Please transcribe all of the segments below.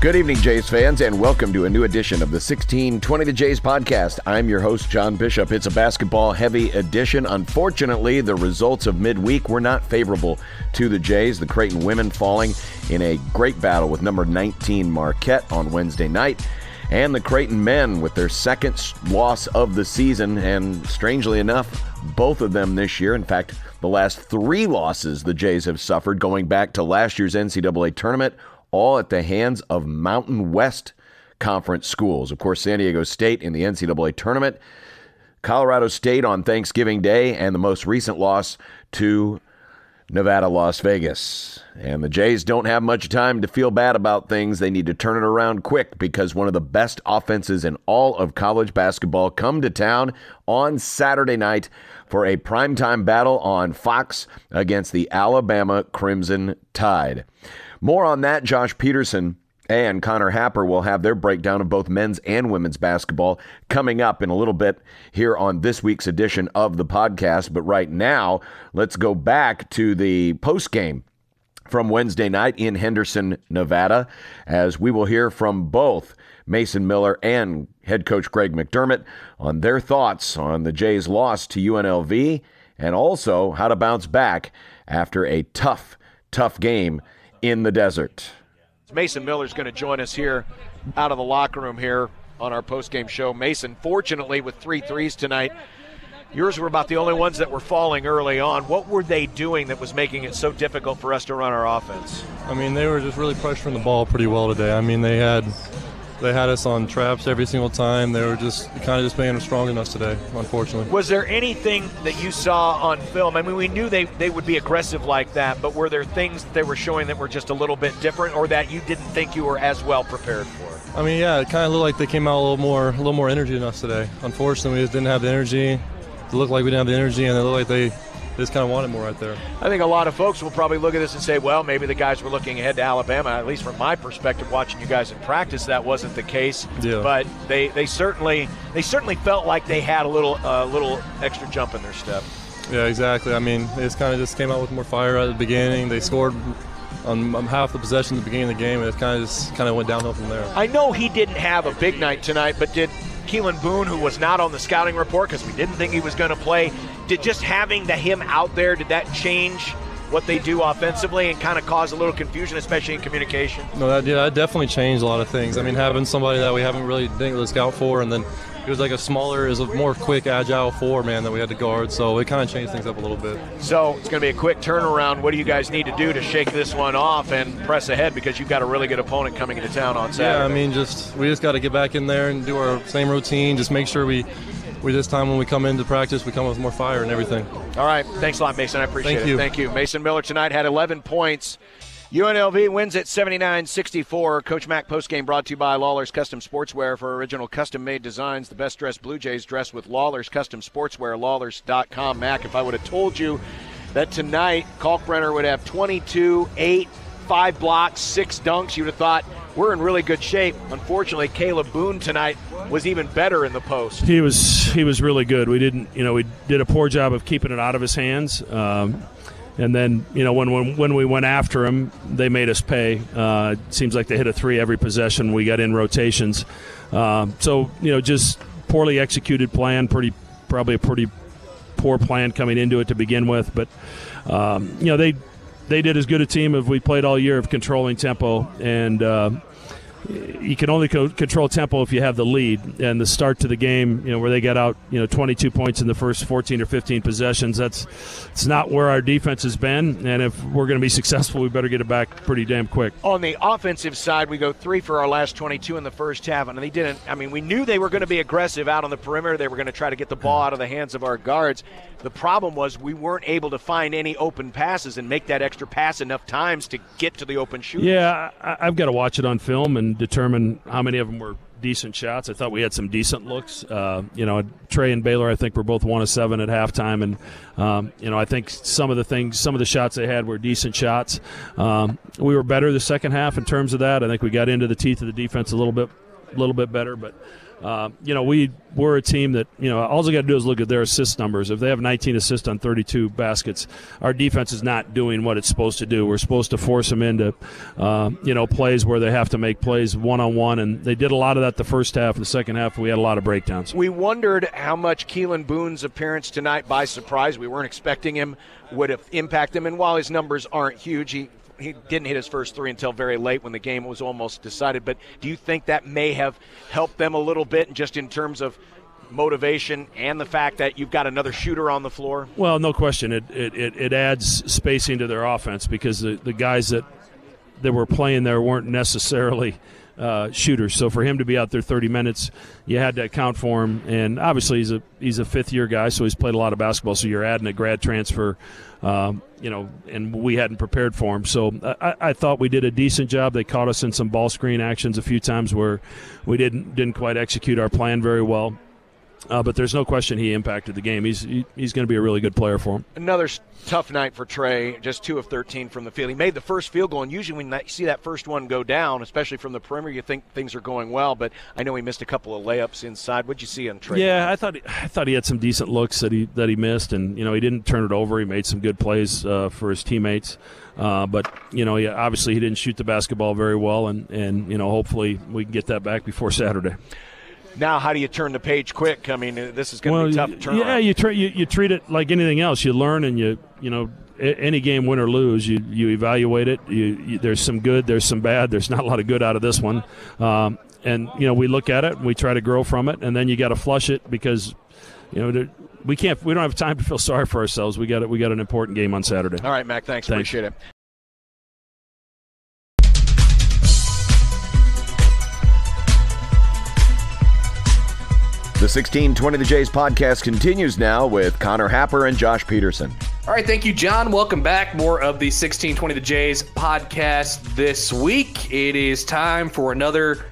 Good evening, Jays fans, and welcome to a new edition of the 1620 The Jays podcast. I'm your host, John Bishop. It's a basketball heavy edition. Unfortunately, the results of midweek were not favorable to the Jays. The Creighton women falling in a great battle with number 19 Marquette on Wednesday night, and the Creighton men with their second loss of the season, and strangely enough, both of them this year. In fact, the last three losses the Jays have suffered going back to last year's NCAA tournament all at the hands of Mountain West Conference schools. Of course, San Diego State in the NCAA tournament, Colorado State on Thanksgiving Day, and the most recent loss to Nevada, Las Vegas. And the Jays don't have much time to feel bad about things. They need to turn it around quick because one of the best offenses in all of college basketball come to town on Saturday night for a primetime battle on Fox against the Alabama Crimson Tide. More on that, Josh Peterson and Connor Happer will have their breakdown of both men's and women's basketball coming up in a little bit here on this week's edition of the podcast. But right now, let's go back to the post game from Wednesday night in Henderson, Nevada, as we will hear from both Mason Miller and head coach Greg McDermott on their thoughts on the Jays' loss to UNLV and also how to bounce back after a tough, tough game in the desert. Mason Miller's going to join us here out of the locker room here on our post-game show. Mason, fortunately, with three threes tonight, yours were about the only ones that were falling early on. What were they doing that was making it so difficult for us to run our offense? I mean, they were just really pressuring the ball pretty well today. I mean, they had they had us on traps every single time. They were just kind of just being strong in us today, unfortunately. Was there anything that you saw on film? I mean, we knew they, they would be aggressive like that, but were there things that they were showing that were just a little bit different or that you didn't think you were as well prepared for? I mean, yeah, it kind of looked like they came out a little more a little more energy than us today. Unfortunately, we just didn't have the energy. It looked like we didn't have the energy, and it looked like they just kind of wanted more right there. I think a lot of folks will probably look at this and say, well, maybe the guys were looking ahead to Alabama. At least from my perspective, watching you guys in practice, that wasn't the case. Yeah. But they, they certainly they certainly felt like they had a little a uh, little extra jump in their step. Yeah, exactly. I mean, they just kind of just came out with more fire at the beginning. They scored on half the possession at the beginning of the game, and it kind of just kind of went downhill from there. I know he didn't have a big night tonight, but did Keylan Boone, who was not on the scouting report because we didn't think he was going to play, did just having the him out there, did that change what they do offensively and kind of cause a little confusion, especially in communication? No, that, yeah, that definitely changed a lot of things. I mean, having somebody that we haven't really didn't really scout for, and then he was like a smaller, is a more quick, agile four man that we had to guard. So it kind of changed things up a little bit. So it's going to be a quick turnaround. What do you guys need to do to shake this one off and press ahead because you've got a really good opponent coming into town on Saturday? Yeah, I mean, just we just got to get back in there and do our same routine. Just make sure we. We this time when we come into practice, we come with more fire and everything. All right, thanks a lot, Mason. I appreciate Thank it. You. Thank you. Mason Miller tonight had 11 points. UNLV wins at 79-64. Coach Mac postgame brought to you by Lawler's Custom Sportswear for original custom-made designs. The best dressed Blue Jays dress with Lawler's Custom Sportswear, lawlers.com. Mac, if I would have told you that tonight Kalkbrenner would have 22, 8, 5 blocks, 6 dunks, you would have thought we're in really good shape. Unfortunately, Kalib Boone tonight was even better in the post. He was he was really good. We didn't, you know, we did a poor job of keeping it out of his hands. Um, and then, you know, when, when, when we went after them, they made us pay. Uh, it seems like they hit a three every possession. We got in rotations. Uh, so, you know, just poorly executed plan, pretty probably a pretty poor plan coming into it to begin with. But, um, you know, they they did as good a team as we played all year of controlling tempo. And uh, you can only co- control tempo if you have the lead. And the start to the game, you know, where they got out, you know, 22 points in the first 14 or 15 possessions, that's it's not where our defense has been. And if we're going to be successful, we better get it back pretty damn quick. On the offensive side, we go three for our last 22 in the first half, and they didn't. I mean, we knew they were going to be aggressive out on the perimeter. They were going to try to get the ball out of the hands of our guards. The problem was we weren't able to find any open passes and make that extra pass enough times to get to the open shoot. Yeah, I, I've got to watch it on film and determine how many of them were decent shots. I thought we had some decent looks. Uh, you know, Trey and Baylor, I think, were both one of seven at halftime, and um, you know, I think some of the things, some of the shots they had were decent shots. Um, we were better the second half in terms of that. I think we got into the teeth of the defense a little bit a little bit better, but uh, you know, we we're a team that you know all they got to do is look at their assist numbers. If they have 19 assists on 32 baskets, our defense is not doing what it's supposed to do. We're supposed to force them into uh, you know plays where they have to make plays one on one, and they did a lot of that the first half. The second half, we had a lot of breakdowns. We wondered how much Keylan Boone's appearance tonight, by surprise, we weren't expecting him, would have impact him. And while his numbers aren't huge, he he didn't hit his first three until very late when the game was almost decided. But do you think that may have helped them a little bit, just in terms of motivation and the fact that you've got another shooter on the floor? Well, no question. It it, it, it adds spacing to their offense because the, the guys that that were playing there weren't necessarily uh, shooters. So for him to be out there 30 minutes, you had to account for him. And obviously, he's a he's a fifth year guy, so he's played a lot of basketball. So you're adding a grad transfer, um, you know, and we hadn't prepared for him. So I, I, thought we did a decent job. They caught us in some ball screen actions a few times where we didn't didn't quite execute our plan very well. Uh, but there's no question he impacted the game. He's he, he's going to be a really good player for him. Another tough night for Trey. Just two of 13 from the field. He made the first field goal, and usually when you see that first one go down, especially from the perimeter, you think things are going well. But I know he missed a couple of layups inside. What'd you see on Trey? Yeah, I thought he, I thought he had some decent looks that he that he missed, and you know he didn't turn it over. He made some good plays uh, for his teammates. Uh, but you know, yeah, obviously he didn't shoot the basketball very well, and and you know, hopefully we can get that back before Saturday. Now, how do you turn the page quick? I mean, this is going to well, be tough to turn. Yeah, around. you, tra- you you treat it like anything else. You learn and you you know any game win or lose, you you evaluate it. You, you, there's some good, there's some bad. There's not a lot of good out of this one, um, and you know we look at it, and we try to grow from it, and then you got to flush it because you know we can't we don't have time to feel sorry for ourselves. We got it. We got an important game on Saturday. All right, Mac. Thanks. thanks. Appreciate it. The 1620 The Jays podcast continues now with Connor Happer and Josh Peterson. All right, thank you, John. Welcome back. More of the 1620 The Jays podcast this week. It is time for another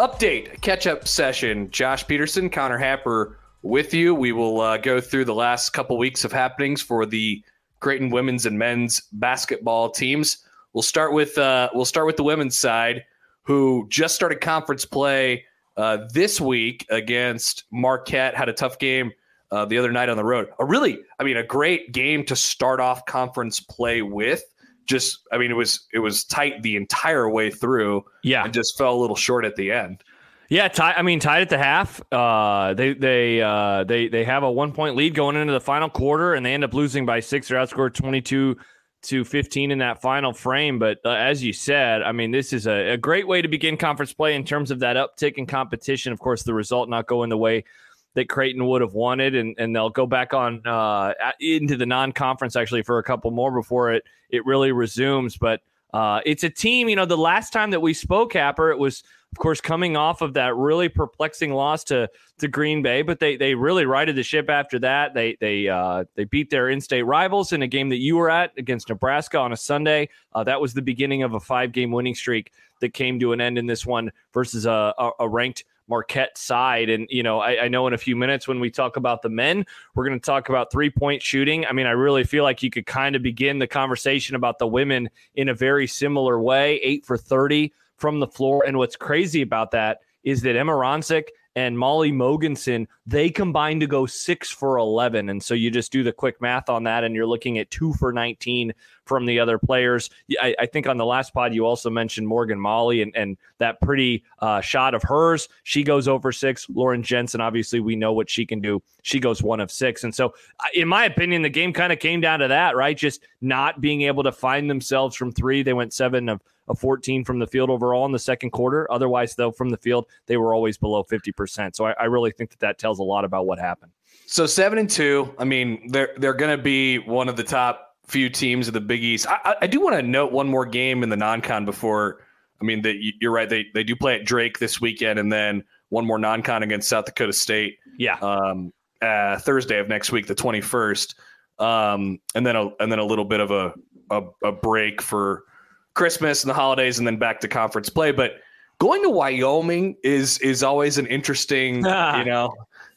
update, catch up session. Josh Peterson, Connor Happer with you. We will uh, go through the last couple weeks of happenings for the Creighton women's and men's basketball teams. We'll start with uh, we'll start with the women's side, who just started conference play uh, this week against Marquette. Had a tough game uh, the other night on the road. A really, I mean, a great game to start off conference play with. Just, I mean, it was it was tight the entire way through. Yeah, and just fell a little short at the end. Yeah, tie, I mean, tied at the half. Uh, they they uh, they they have a one point lead going into the final quarter, and they end up losing by six. They're outscored twenty two to 15 in that final frame. But uh, as you said, I mean, this is a, a, great way to begin conference play in terms of that uptick in competition. Of course, the result not going the way that Creighton would have wanted, and, and they'll go back on uh, into the non-conference actually for a couple more before it it really resumes. But uh, it's a team. You know, the last time that we spoke, Happer, it was of course, coming off of that really perplexing loss to to Green Bay, but they they really righted the ship after that. They they uh, they beat their in-state rivals in a game that you were at against Nebraska on a Sunday. Uh, that was the beginning of a five-game winning streak that came to an end in this one versus a, a, a ranked Marquette side. And, you know, I, I, know in a few minutes when we talk about the men, we're going to talk about three point shooting. I mean, I really feel like you could kind of begin the conversation about the women in a very similar way eight for 30 from the floor. And what's crazy about that is that Emma Ronsiek and Molly Mogensen, they combined to go six for 11. And so you just do the quick math on that, and you're looking at two for 19 from the other players. I, I think on the last pod, you also mentioned Morgan Maly and, and that pretty uh, shot of hers. She goes over six. Lauren Jensen, obviously, we know what she can do. She goes one of six. And so, in my opinion, the game kind of came down to that, right? Just not being able to find themselves from three. They went seven of of 14 from the field overall in the second quarter. Otherwise, though, from the field, they were always below 50%. So I, I really think that that tells a lot about what happened. So seven and two. I mean, they're they're going to be one of the top few teams of the Big East. I, I do want to note one more game in the non-con before. I mean, that you're right. They they do play at Drake this weekend, and then one more non-con against South Dakota State. Yeah. Um, uh, Thursday of next week, the 21st, um, and then a and then a little bit of a a, a break for Christmas and the holidays, and then back to conference play. But going to Wyoming is is always an interesting, you know.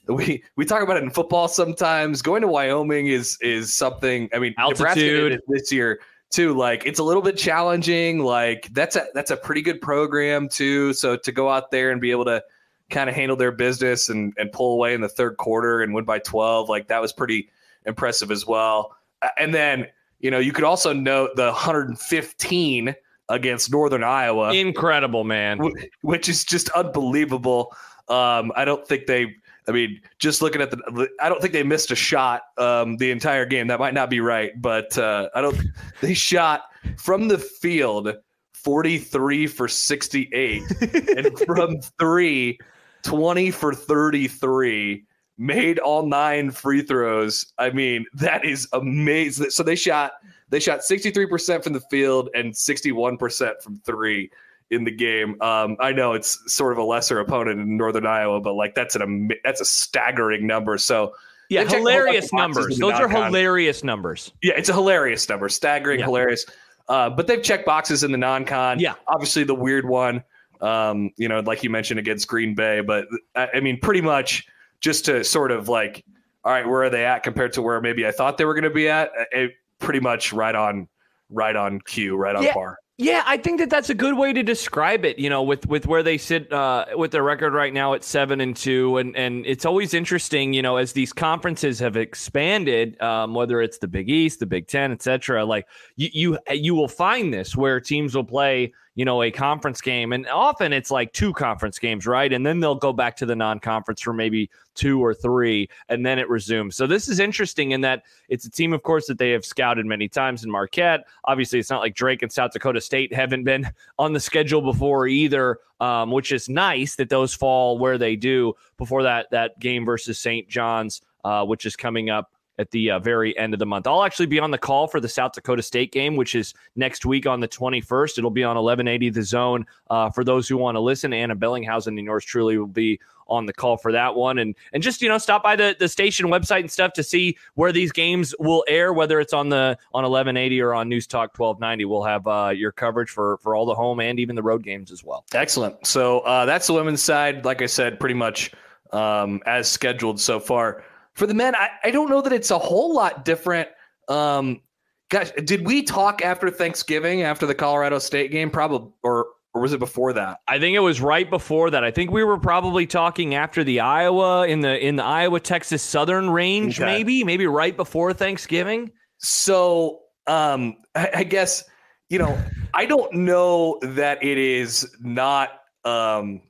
We we talk about it in football sometimes. Going to Wyoming is is something. I mean, altitude this year too. Like it's a little bit challenging. Like that's a that's a pretty good program too. So to go out there and be able to kind of handle their business and and pull away in the third quarter and win by 12, like that was pretty impressive as well. And then you know you could also note the 115 against Northern Iowa. Incredible, man. Which is just unbelievable. Um, I don't think they. I mean, just looking at the, I don't think they missed a shot um, the entire game. That might not be right, but uh, I don't. They shot from the field 43 for 68, and from three, 20 for 33. Made all nine free throws. I mean, that is amazing. So they shot they shot 63% from the field and 61% from three in the game. Um, I know it's sort of a lesser opponent in Northern Iowa, but like that's an that's a staggering number. So yeah, hilarious numbers. Those are hilarious numbers. Yeah, it's a hilarious number, staggering, yeah. hilarious. Uh, but they've checked boxes in the non-con. Yeah, obviously the weird one. Um, you know, like you mentioned against Green Bay, but I mean, pretty much just to sort of like, all right, where are they at compared to where maybe I thought they were going to be at? It, pretty much right on right on cue, right on yeah. par. Yeah, I think that that's a good way to describe it. You know, with with where they sit uh, with their record right now at seven and two, and and it's always interesting. You know, as these conferences have expanded, um, whether it's the Big East, the Big Ten, etc. Like you you you will find this where teams will play you know, a conference game. And often it's like two conference games, right? And then they'll go back to the non conference for maybe two or three, and then it resumes. So this is interesting in that it's a team, of course, that they have scouted many times in Marquette. Obviously, it's not like Drake and South Dakota State haven't been on the schedule before either, um, which is nice that those fall where they do before that, that game versus St. John's, uh, which is coming up at the uh, very end of the month. I'll actually be on the call for the South Dakota State game, which is next week on the 21st. It'll be on 1180 The Zone. Uh, for those who want to listen, Anna Bellinghausen and yours truly will be on the call for that one. And and just, you know, stop by the, the station website and stuff to see where these games will air, whether it's on the on 1180 or on News Talk 1290. We'll have uh, your coverage for, for all the home and even the road games as well. Excellent. So uh, that's the women's side. Like I said, pretty much um, as scheduled so far. For the men, I, I don't know that it's a whole lot different. Um, gosh, did we talk after Thanksgiving after the Colorado State game? Probably, or or was it before that? I think it was right before that. I think we were probably talking after the Iowa in the in the Iowa Texas Southern range, okay. maybe maybe right before Thanksgiving. So, um, I, I guess you know I don't know that it is not um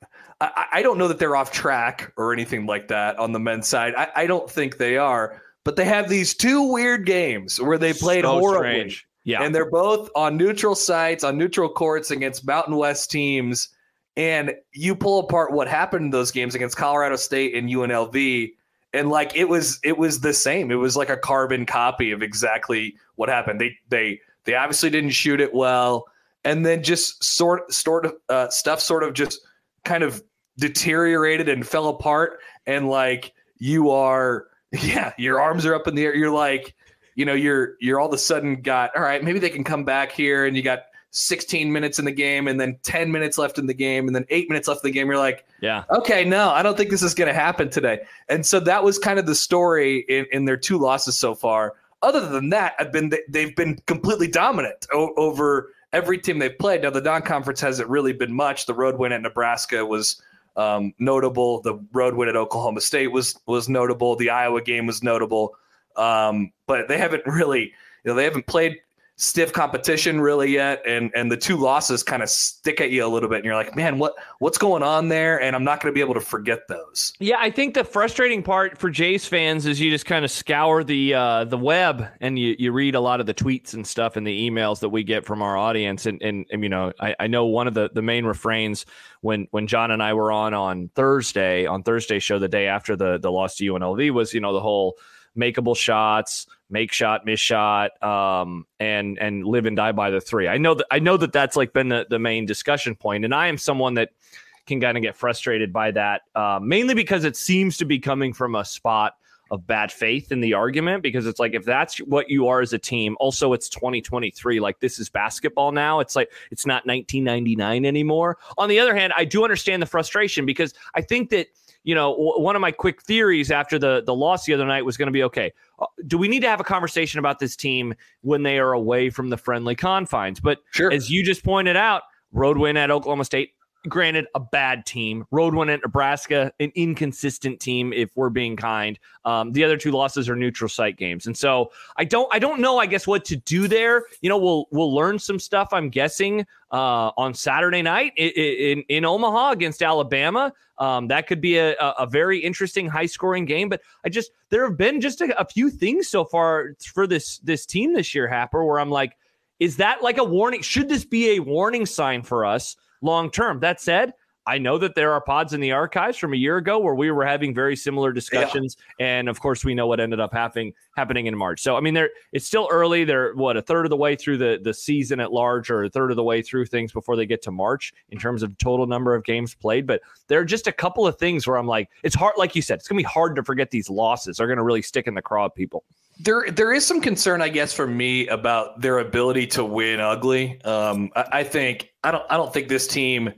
I, I, don't know that they're off track or anything like that on the men's side. I, I don't think they are, but they have these two weird games where they played so horribly. Strange. Yeah. And they're both on neutral sites, on neutral courts against Mountain West teams. And you pull apart what happened in those games against Colorado State and UNLV. And like it was it was the same. It was like a carbon copy of exactly what happened. They they they obviously didn't shoot it well. And then just sort sort of uh, stuff sort of just kind of deteriorated and fell apart and like you are yeah your arms are up in the air. You're like you know you're you're all of a sudden got all right maybe they can come back here and you got 16 minutes in the game and then 10 minutes left in the game and then 8 minutes left in the game. You're like yeah. okay no i don't think this is going to happen today. And so that was kind of the story in, in their two losses so far. Other than that i've been they've been completely dominant o- over every team they've played. Now the non-conference hasn't really been much. The road win at nebraska was um, notable. The road win at Oklahoma State was was notable. The Iowa game was notable, um, but they haven't really, you know, they haven't played stiff competition really yet and and the two losses kind of stick at you a little bit and you're like man what what's going on there? And i'm not going to be able to forget those. Yeah i think the frustrating part for jays fans is you just kind of scour the uh the web and you you read a lot of the tweets and stuff and the emails that we get from our audience and and, and you know I, I know one of the the main refrains when when john and i were on on thursday on thursday show the day after the the loss to unlv was you know the whole makeable shots, make shot, miss shot, um, and and live and die by the three. I know that I know that that's like been the, the main discussion point, and I am someone that can kind of get frustrated by that, uh, mainly because it seems to be coming from a spot of bad faith in the argument because it's like if that's what you are as a team, also it's 2023. Like this is basketball now. It's like it's not 1999 anymore. On the other hand, I do understand the frustration because I think that you know w- one of my quick theories after the the loss the other night was going to be okay. Uh, do we need to have a conversation about this team when they are away from the friendly confines? But Sure. as you just pointed out, road win at Oklahoma State granted a bad team. Road one at nebraska an inconsistent team if we're being kind. Um, the other two losses are neutral site games. And so i don't i don't know i guess what to do there. You know we'll we'll learn some stuff i'm guessing uh, on saturday night in, in, in omaha against alabama. Um, that could be a, a very interesting high scoring game but i just there have been just a, a few things so far for this this team this year happer where i'm like is that like a warning should this be a warning sign for us long term. That said, I know that there are pods in the archives from a year ago where we were having very similar discussions, yeah. and of course, we know what ended up happening happening in March. So, I mean, there it's still early. They're what a third of the way through the the season at large, or a third of the way through things before they get to March in terms of total number of games played. But there are just a couple of things where I'm like, it's hard. Like you said, it's gonna be hard to forget these losses. They're gonna really stick in the craw of people. There, there is some concern, I guess, for me about their ability to win ugly. Um, I, I think I don't, I don't think this team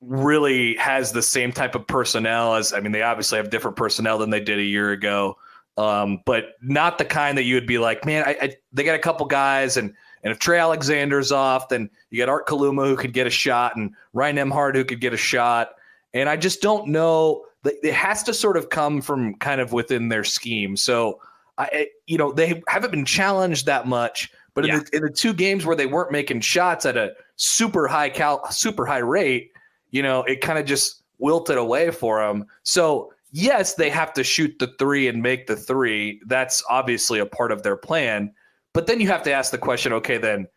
really has the same type of personnel as I mean they obviously have different personnel than they did a year ago. Um, but not the kind that you would be like man I, I, they got a couple guys and and if Trey Alexander's off then you got Art Kaluma who could get a shot and Ryan Nembhard who could get a shot. And I just don't know it has to sort of come from kind of within their scheme. So I you know they haven't been challenged that much but yeah. in, the, in the two games where they weren't making shots at a super high cal super high rate you know, it kind of just wilted away for them. So, yes, they have to shoot the three and make the three. That's obviously a part of their plan. But then you have to ask the question okay, then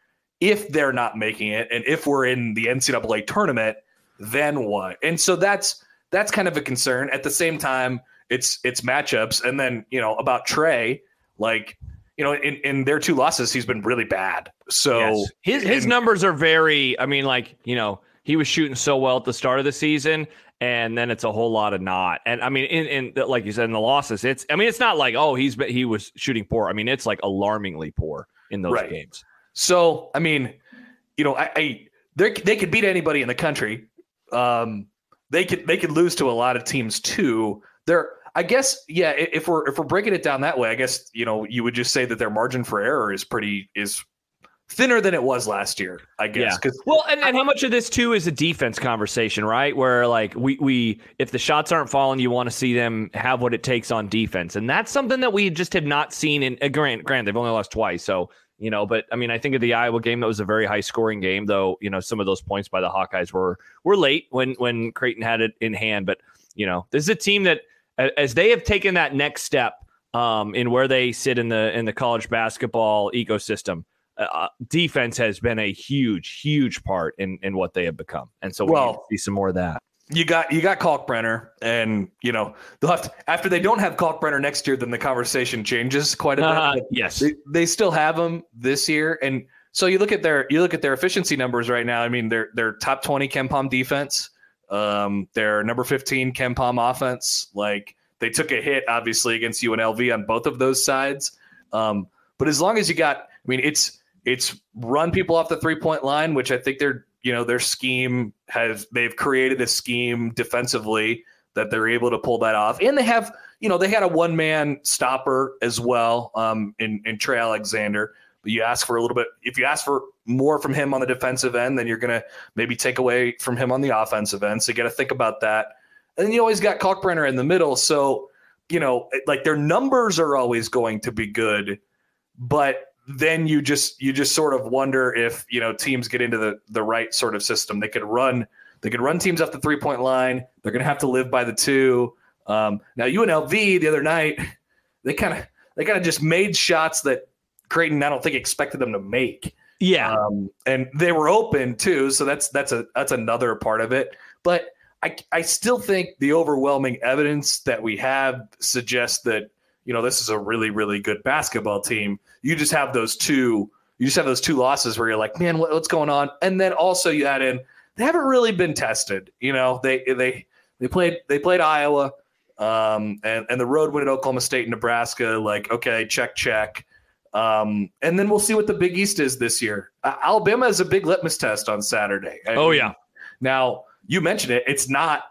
if they're not making it and if we're in the NCAA tournament, then what? And so that's that's kind of a concern. At the same time, it's it's matchups. And then, you know, about Trey, like, you know, in, in their two losses, he's been really bad. So yes. his his and, numbers are very, I mean, like, you know, he was shooting so well at the start of the season, and then it's a whole lot of not. And I mean, in, in like you said, in the losses, it's I mean, it's not like oh he's he was shooting poor. I mean, it's like alarmingly poor in those right. games. So I mean, you know, I, I they they could beat anybody in the country. Um, they could they could lose to a lot of teams too. They're I guess yeah. If we're if we're breaking it down that way, I guess you know you would just say that their margin for error is pretty is thinner than it was last year, I guess. Yeah. Well, and, and how much of this too is a defense conversation, right? Where like we we if the shots aren't falling, you want to see them have what it takes on defense, and that's something that we just have not seen. In uh, grant, grant they've only lost twice, so you know. But I mean, I think of the Iowa game that was a very high scoring game, though. You know, some of those points by the Hawkeyes were were late when when Creighton had it in hand, but you know, this is a team that as they have taken that next step um, in where they sit in the in the college basketball ecosystem uh, defense has been a huge, huge part in in what they have become, and so we well, see some more of that. You got you got Kalkbrenner, and you know they'll have to, after they don't have Kalkbrenner next year, then the conversation changes quite a bit. Uh, yes, they, they still have him this year, and so you look at their you look at their efficiency numbers right now. I mean, they're they're top twenty KenPom defense. Um, they're number fifteen KenPom offense. Like they took a hit obviously against UNLV on both of those sides. Um, but as long as you got, I mean, it's it's run people off the three point line, which I think they're you know their scheme has they've created a scheme defensively that they're able to pull that off, and they have you know they had a one man stopper as well um, in in Trey Alexander. But you ask for a little bit if you ask for more from him on the defensive end, then you're gonna maybe take away from him on the offensive end. So you got to think about that. And then you always got Kalkbrenner in the middle, so you know like their numbers are always going to be good, but then you just you just sort of wonder if you know teams get into the the right sort of system. They could run they could run teams off the three point line. They're going to have to live by the two. Um, now UNLV the other night they kind of they kind of just made shots that Creighton I don't think expected them to make. Yeah, um, and they were open too, so that's that's a that's another part of it. But I I still think the overwhelming evidence that we have suggests that you know this is a really really good basketball team you just have those two you just have those two losses where you're like man what, what's going on and then also you add in they haven't really been tested you know they they they played they played iowa Um, and, and the road win at Oklahoma State and Nebraska, like, okay, check, check. Um, and then we'll see what the Big East is this year. Uh, Alabama is a big litmus test on Saturday. I Oh mean, yeah. Now you mentioned it. It's not.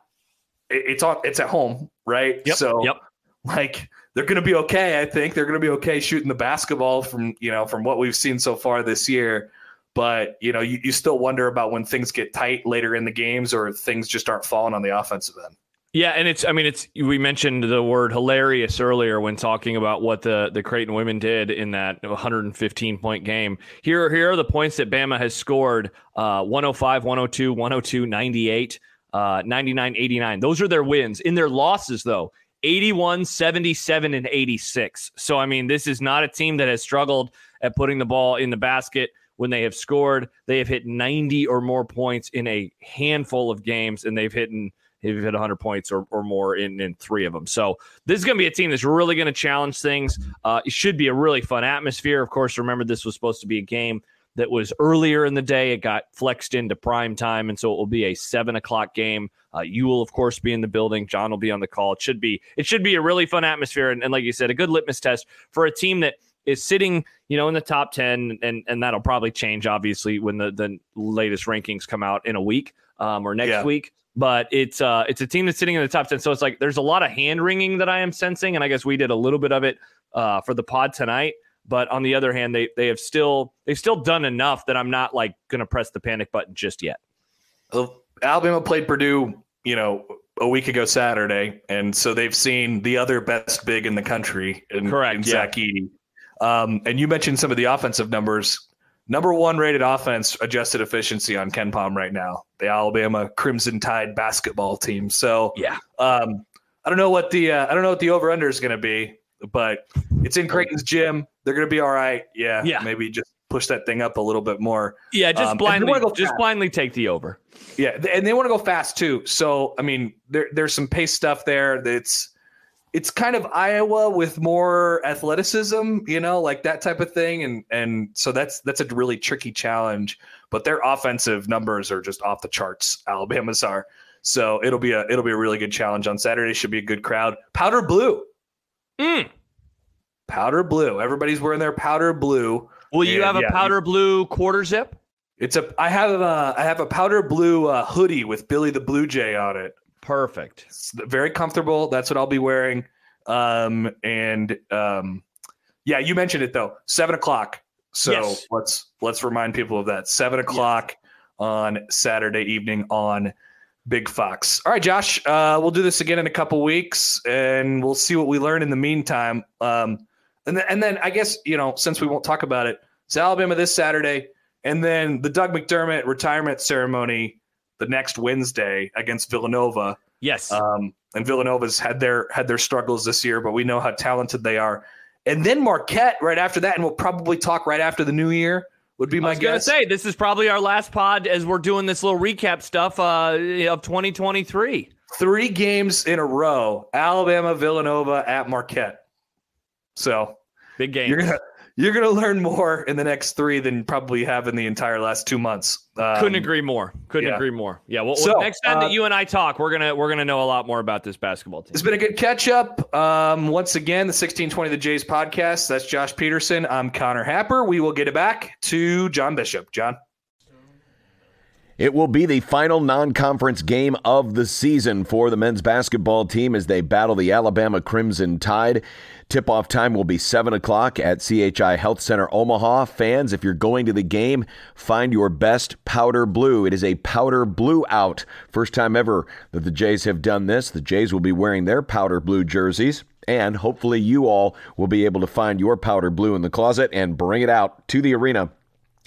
it- It's on. It's at home, right? Yep. So yep. like they're going to be okay. I think they're going to be okay shooting the basketball from you know from what we've seen so far this year. But you know, you, you still wonder about when things get tight later in the games or things just aren't falling on the offensive end. Yeah, and it's I mean it's we mentioned the word hilarious earlier when talking about what the the Creighton women did in that 115 point game. Here here are the points that Bama has scored uh 105, 102, 102, 98, uh 99, 89. Those are their wins. In their losses though, 81, 77 and 86. So I mean this is not a team that has struggled at putting the ball in the basket when they have scored. They have hit 90 or more points in a handful of games and they've hit They've hit 100 points or, or more in, in three of them. So this is going to be a team that's really going to challenge things. Uh, it should be a really fun atmosphere. Of course, remember this was supposed to be a game that was earlier in the day. It got flexed into prime time, and so it will be a seven o'clock game. Uh, you will, of course, be in the building. John will be on the call. It should be it should be a really fun atmosphere, and, and like you said, a good litmus test for a team that is sitting, you know, in the top ten, and and that'll probably change obviously when the the latest rankings come out in a week um, or next Yeah. week but it's uh it's a team that's sitting in the top 10 so it's like there's a lot of hand wringing that i am sensing and i guess we did a little bit of it uh for the pod tonight but on the other hand they they have still they've still done enough that i'm not like gonna press the panic button just yet Alabama played Purdue, you know, a week ago Saturday, and so they've seen the other best big in the country, in, Correct, in yeah. Zach Edey. Um, and you mentioned some of the offensive numbers. Number one rated offense adjusted efficiency on KenPom right now, the Alabama Crimson Tide basketball team. So yeah um, I don't know what the uh, I don't know what the over under is going to be, but it's in Creighton's gym. They're going to be all right. Yeah, Yeah. Maybe just push that thing up a little bit more. yeah just Um, blindly go just fast. blindly take the over Yeah, and they want to go fast too. So I mean, there there's some pace stuff there. That's it's kind of Iowa with more athleticism, you know, like that type of thing. And and so that's that's a really tricky challenge. But their offensive numbers are just off the charts. Alabama's are. So it'll be a it'll be a really good challenge on Saturday. Should be a good crowd. Powder blue, Mm. powder blue. Everybody's wearing their powder blue. Will you And, have a yeah, powder blue quarter zip It's a I have a I have a powder blue uh, hoodie with Billy the Blue Jay on it. perfect It's very comfortable. That's what I'll be wearing. Um, and um, yeah, you mentioned it though. Seven o'clock. So Yes. let's let's remind people of that. Seven o'clock on Saturday evening on Big Fox. All right, Josh. Uh, we'll do this again in a couple weeks, and we'll see what we learn in the meantime. Um, and then, and then I guess you know since we won't talk about it, it's Alabama this Saturday, and then the Doug McDermott retirement ceremony the next Wednesday against Villanova. yes Um, and Villanova's had their had their struggles this year, but we know how talented they are. And then Marquette right after that, and we'll probably talk right after the new year. Would be my guess. I was gonna guess. say this is probably our last pod as we're doing this little recap stuff uh, of 2023. Three games in a row: Alabama, Villanova, at Marquette. So Big game. you're gonna you're gonna learn more in the next three than you probably have in the entire last two months. Um, Couldn't agree more. Couldn't yeah. agree more. Yeah. Well, So, next time uh, that you and I talk, we're gonna we're gonna know a lot more about this basketball team. It's been a good catch up. Um, once again, the 1620 The Jays podcast. That's Josh Peterson. I'm Connor Happer. We will get it back to John Bishop. John. It will be the final non conference game of the season for the men's basketball team as they battle the Alabama Crimson Tide. Tip off time will be 7 o'clock at CHI Health Center, Omaha. Fans, if you're going to the game, find your best powder blue. It is a powder blue out. First time ever that the Jays have done this. The Jays will be wearing their powder blue jerseys. And hopefully, you all will be able to find your powder blue in the closet and bring it out to the arena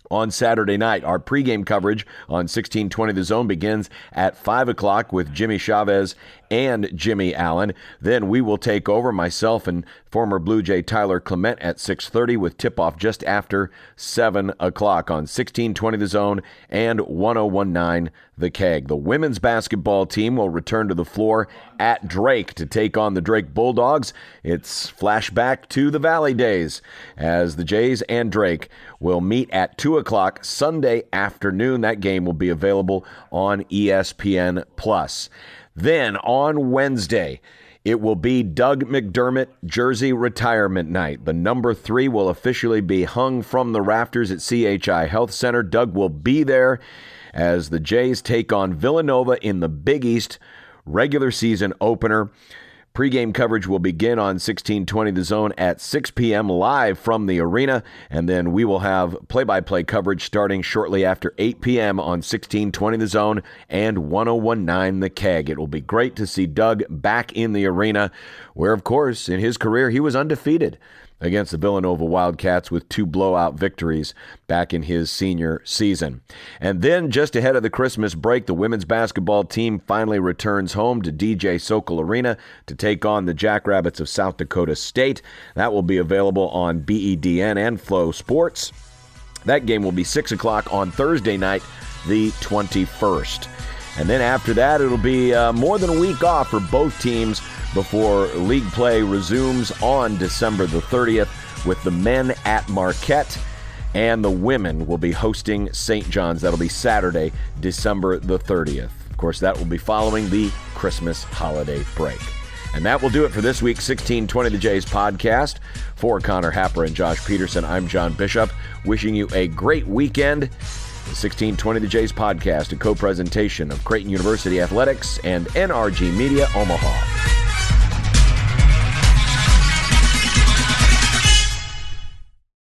on Saturday night. Our pregame coverage on 1620 The Zone begins at 5 o'clock with Jimmy Chavez and Jimmy Allen. Then we will take over, myself and former Blue Jay Tyler Clement at 6.30 with tip-off just after 7 o'clock on 1620 The Zone and 1019 The Keg. The women's basketball team will return to the floor at Drake to take on the Drake Bulldogs. It's flashback to the Valley days as the Jays and Drake will meet at 2 o'clock Sunday afternoon. That game will be available on ESPN Plus. Then on Wednesday, It will be Doug McDermott jersey retirement night. The number three will officially be hung from the rafters at CHI Health Center. Doug will be there as the Jays take on Villanova in the Big East regular season opener. Pre-game coverage will begin on 1620 The Zone at 6 p.m. live from the arena, and then we will have play-by-play coverage starting shortly after 8 p.m. on 1620 The Zone and 1019 The Keg. It will be great to see Doug back in the arena, where, of course, in his career he was undefeated against the Villanova Wildcats with two blowout victories back in his senior season. And then, just ahead of the Christmas break, the women's basketball team finally returns home to DJ Sokol Arena to take on the Jackrabbits of South Dakota State. That will be available on BEDN and FloSports. That game will be 6 o'clock on Thursday night, the 21st. And then after that, it'll be uh, more than a week off for both teams before league play resumes on December the 30th with the men at Marquette and the women will be hosting St. John's. That'll be Saturday, December the 30th. Of course, that will be following the Christmas holiday break. And that will do it for this week's 1620 The Jays podcast. For Connor Happer and Josh Peterson, I'm John Bishop, wishing you a great weekend. The 1620 The Jays podcast, a co presentation of Creighton University Athletics and NRG Media Omaha.